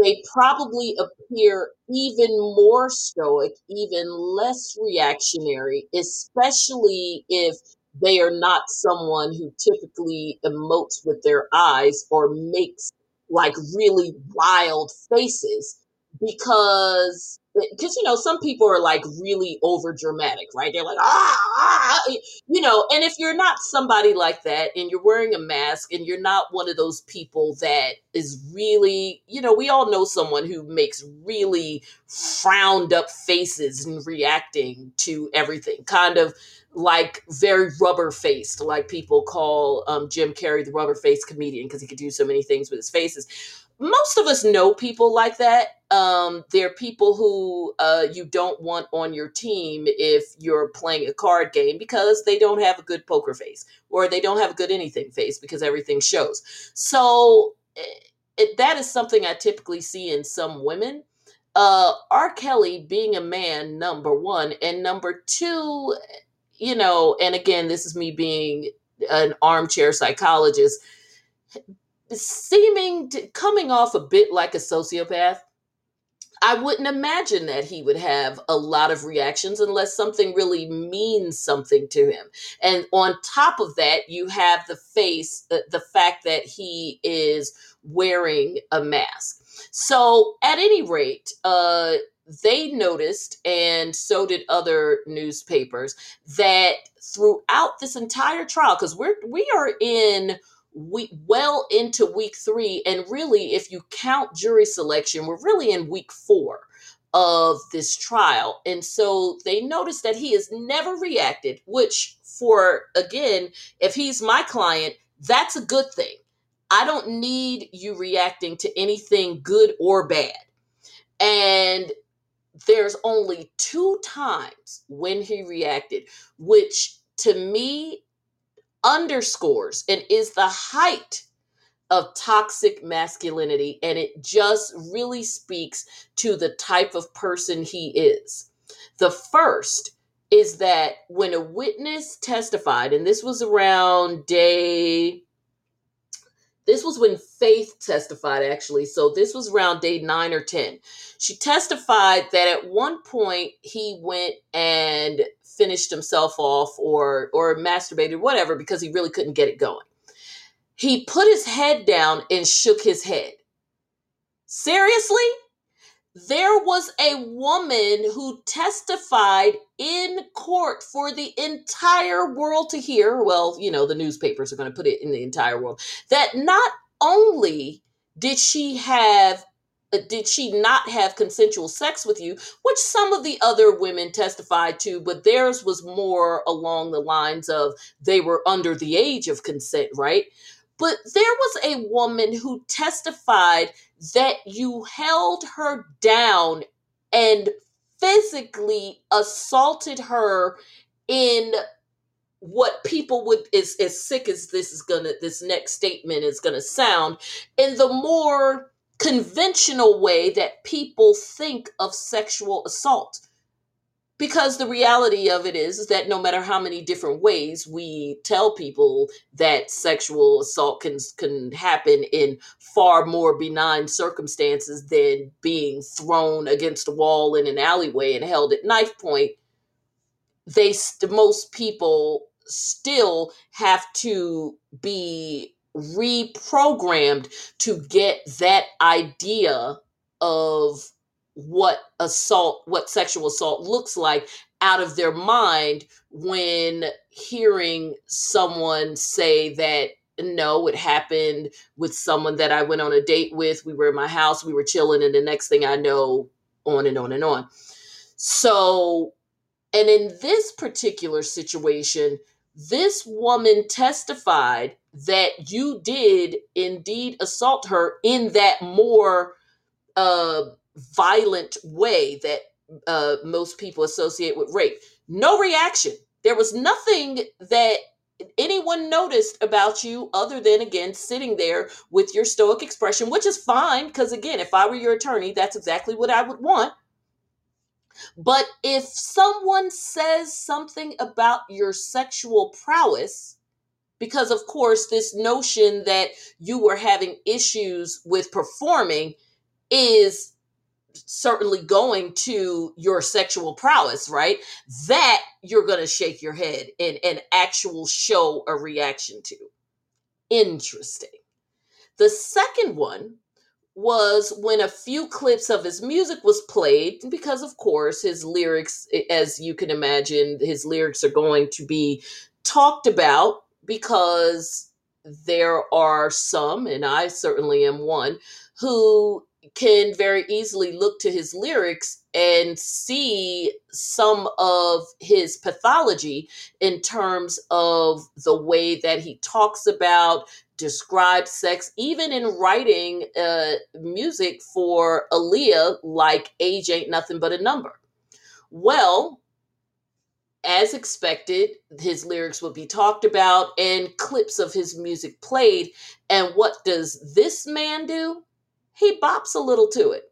they probably appear even more stoic, even less reactionary, especially if they are not someone who typically emotes with their eyes or makes like really wild faces because because you know some people are like really over dramatic right? They're like ah, ah you know and if you're not somebody like that and you're wearing a mask and you're not one of those people that is really you know we all know someone who makes really frowned up faces and reacting to everything kind of like very rubber faced like people call um, jim carrey the rubber faced comedian because he could do so many things with his faces most of us know people like that. Um, they're people who uh, you don't want on your team if you're playing a card game because they don't have a good poker face or they don't have a good anything face because everything shows. So it, it, that is something I typically see in some women. Uh, R. Kelly being a man, number one, and number two, you know, and again, this is me being an armchair psychologist seeming to, coming off a bit like a sociopath. I wouldn't imagine that he would have a lot of reactions unless something really means something to him. And on top of that, you have the face, the, the fact that he is wearing a mask. So, at any rate, uh, they noticed, and so did other newspapers, that throughout this entire trial, because we're we are in week well into week three and really if you count jury selection we're really in week four of this trial. And so they noticed that he has never reacted which for again if he's my client that's a good thing. I don't need you reacting to anything good or bad. And there's only two times when he reacted which to me underscores and is the height of toxic masculinity. And it just really speaks to the type of person he is. The first is that when a witness testified, and this was around day, this was when Faith testified actually. So this was around day nine or 10. She testified that at one point he went and finished himself off or or masturbated whatever because he really couldn't get it going. He put his head down and shook his head. Seriously? There was a woman who testified in court for the entire world to hear. Well you know the newspapers are going to put it in the entire world. That not only did she have did she not have consensual sex with you which some of the other women testified to but theirs was more along the lines of they were under the age of consent right? But there was a woman who testified that you held her down and physically assaulted her in what people would is as sick as this is gonna this next statement is gonna sound in the more conventional way that people think of sexual assault. Because the reality of it is, is that no matter how many different ways we tell people that sexual assault can can happen in far more benign circumstances than being thrown against a wall in an alleyway and held at knife point they most people still have to be reprogrammed to get that idea of what assault, what sexual assault looks like out of their mind when hearing someone say that no, it happened with someone that I went on a date with. We were in my house, we were chilling, and the next thing I know, on and on and on. So, and in this particular situation, this woman testified that you did indeed assault her in that more uh, violent way that uh, most people associate with rape. No reaction. There was nothing that anyone noticed about you other than again sitting there with your stoic expression which is fine because again if i were your attorney that's exactly what i would want but if someone says something about your sexual prowess because of course this notion that you were having issues with performing is certainly going to your sexual prowess, right? That you're going to shake your head and, and actual show a reaction to. Interesting. The second one was when a few clips of his music was played because of course his lyrics as you can imagine his lyrics are going to be talked about because there are some and I certainly am one who can very easily look to his lyrics and see some of his pathology in terms of the way that he talks about describes sex even in writing uh, music for Aaliyah like age ain't nothing but a number. Well as expected his lyrics would be talked about and clips of his music played and what does this man do he bops a little to it.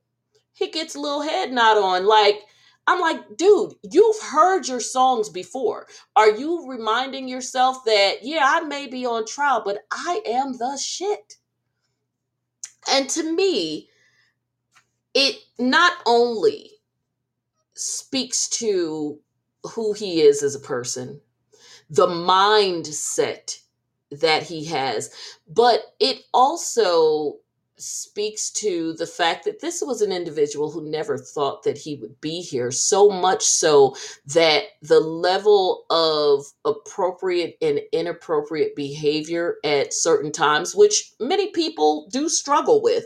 He gets a little head nod on. Like, I'm like, dude, you've heard your songs before. Are you reminding yourself that, yeah, I may be on trial, but I am the shit? And to me, it not only speaks to who he is as a person, the mindset that he has, but it also speaks to the fact that this was an individual who never thought that he would be here, so much so that the level of appropriate and inappropriate behavior at certain times, which many people do struggle with.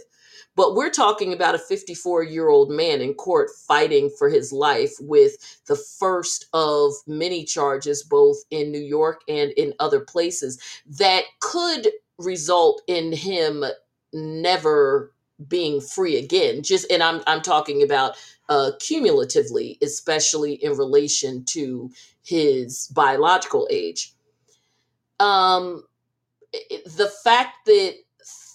But we're talking about a 54 year old man in court fighting for his life with the first of many charges, both in New York and in other places, that could result in him never being free again. Just and i'm i'm talking about uh cumulatively especially in relation to his biological age. Um the fact that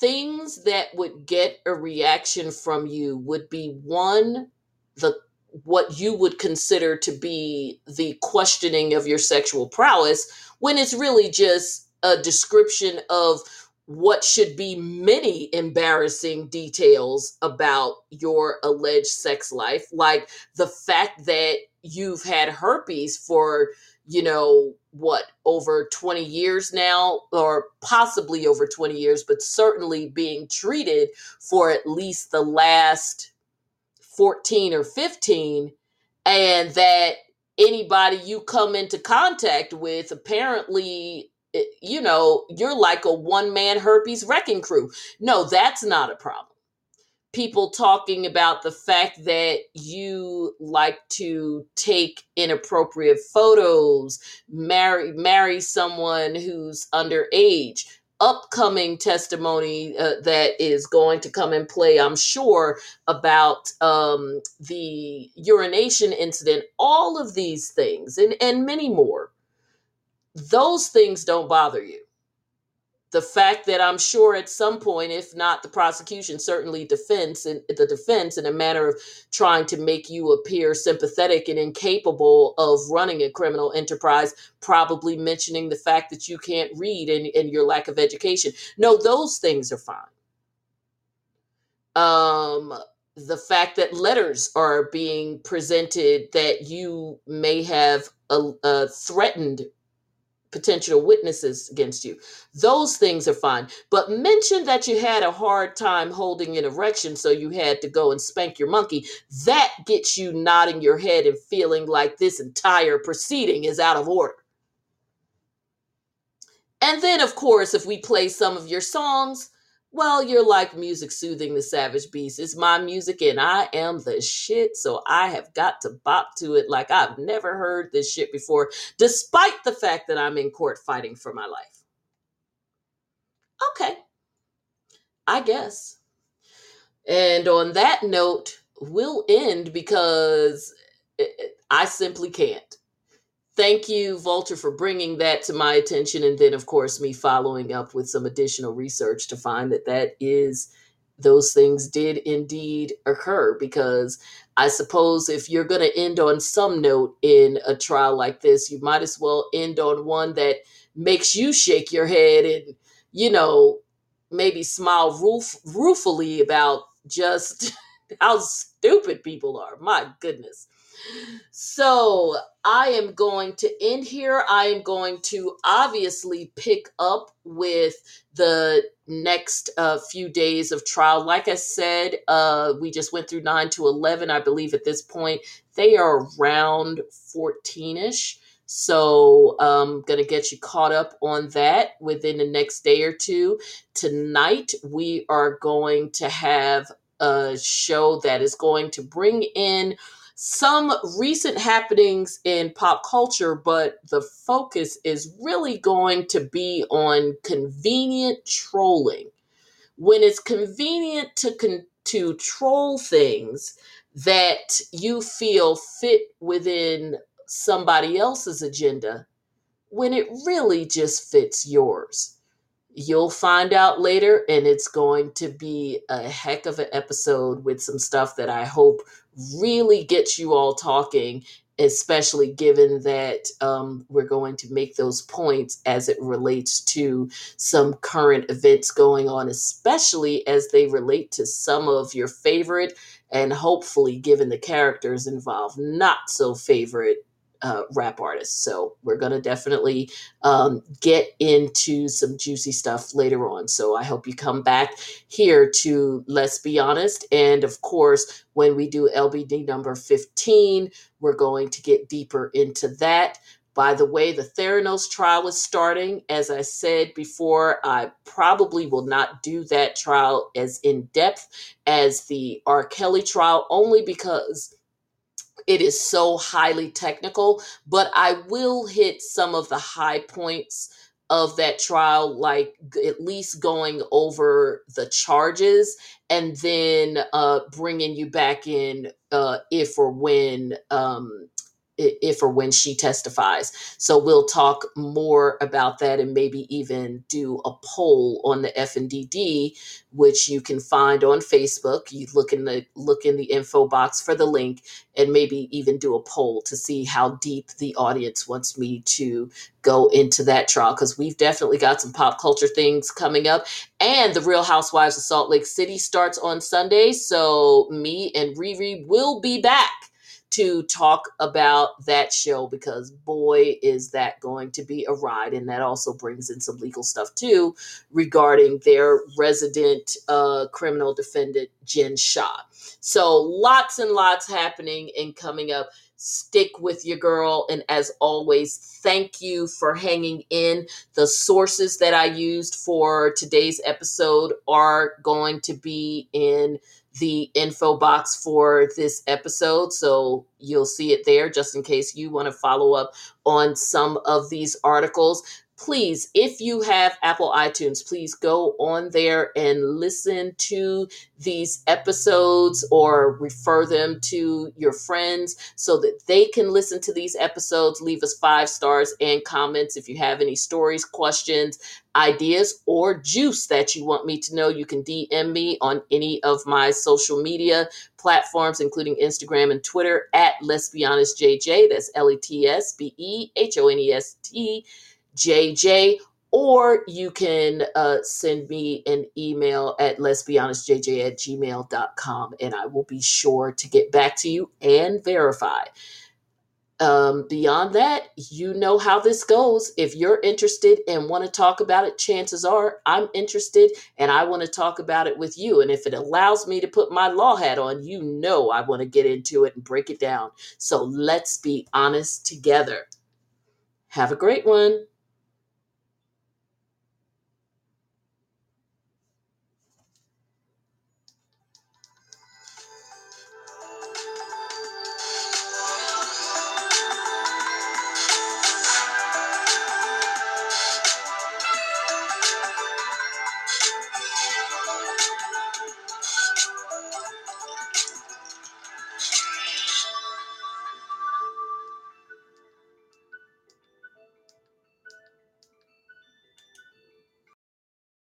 things that would get a reaction from you would be one the what you would consider to be the questioning of your sexual prowess when it's really just a description of what should be many embarrassing details about your alleged sex life, like the fact that you've had herpes for, you know, what, over 20 years now, or possibly over 20 years, but certainly being treated for at least the last 14 or 15, and that anybody you come into contact with apparently eh, you know, you're like a one man herpes wrecking crew. No, that's not a problem. People talking about the fact that you like to take inappropriate photos, marry marry someone who's underage. Upcoming testimony uh, that is going to come in play, I'm sure, about um, the urination incident. All of these things, and and many more those things don't bother you. The fact that I'm sure at some point, if not the prosecution, certainly defense and the defense in a manner of trying to make you appear sympathetic and incapable of running a criminal enterprise, probably mentioning the fact that you can't read and, and your lack of education. No, those things are fine. Um, the fact that letters are being presented that you may have uh, uh, threatened potential witnesses against you. Those things are fine. But mention that you had a hard time holding an erection, so you had to go and spank your monkey. That gets you nodding your head and feeling like this entire proceeding is out of order. And then, of course, if we play some of your songs, well, you're like music soothing the savage beast. It's my music and I am the shit. So I have got to bop to it like I've never heard this shit before, despite the fact that I'm in court fighting for my life. Okay, I guess. And on that note, we'll end because eh, eh, I simply can't thank you, Vulture, for bringing that to my attention. And then, of course, me following up with some additional research to find that that is, those things did indeed occur. Because I suppose if you're going to end on some note in a trial like this, you might as well end on one that makes you shake your head and, you know, maybe smile roof- ruefully about just [laughs] how stupid people are. My goodness. So I am going to end here. I am going to obviously pick up with the next uh, few days of trial. Like I said, uh, we just went through 9 to 11. I believe at this point they are around 14 ish. So I'm um, going to get you caught up on that within the next day or two. Tonight, we are going to have a show that is going to bring in some recent happenings in pop culture, but the focus is really going to be on convenient trolling. When it's convenient to con- to troll things that you feel fit within somebody else's agenda, when it really just fits yours. You'll find out later, and it's going to be a heck of an episode with some stuff that I hope really gets you all talking, especially given that um, we're going to make those points as it relates to some current events going on, especially as they relate to some of your favorite and hopefully, given the characters involved, not so favorite uh, rap artists. So we're going to definitely um, get into some juicy stuff later on. So I hope you come back here to Let's Be Honest. And of course, when we do LBD number 15, we're going to get deeper into that. By the way, the Theranos trial is starting. As I said before, I probably will not do that trial as in depth as the R. Kelly trial, only because it is so highly technical, but I will hit some of the high points of that trial, like at least going over the charges and then uh, bringing you back in uh, if or when um, if or when she testifies. So we'll talk more about that and maybe even do a poll on the FNDD, which you can find on Facebook. You look in the look in the info box for the link and maybe even do a poll to see how deep the audience wants me to go into that trial because we've definitely got some pop culture things coming up. And the Real Housewives of Salt Lake City starts on Sunday. So me and Riri will be back to talk about that show because boy is that going to be a ride. And that also brings in some legal stuff too regarding their resident uh, criminal defendant jen shah so lots and lots happening and coming up. Stick with your girl. And as always thank you for hanging in. The sources that i used for today's episode are going to be in the info box for this episode. So you'll see it there just in case you want to follow up on some of these articles please, if you have Apple iTunes, please go on there and listen to these episodes or refer them to your friends so that they can listen to these episodes. Leave us five stars and comments. If you have any stories, questions, ideas, or juice that you want me to know, you can DM me on any of my social media platforms, including Instagram and Twitter at Let's Be Honest JJ. That's L E T S B E H O N E S T JJ, or you can uh, send me an email at let's be honest jj at gmail.com and i will be sure to get back to you and verify um, beyond that, you know how this goes. If you're interested and want to talk about it, chances are I'm interested and I want to talk about it with you. And if it allows me to put my law hat on, you know I want to get into it and break it down. So let's be honest together. Have a great one.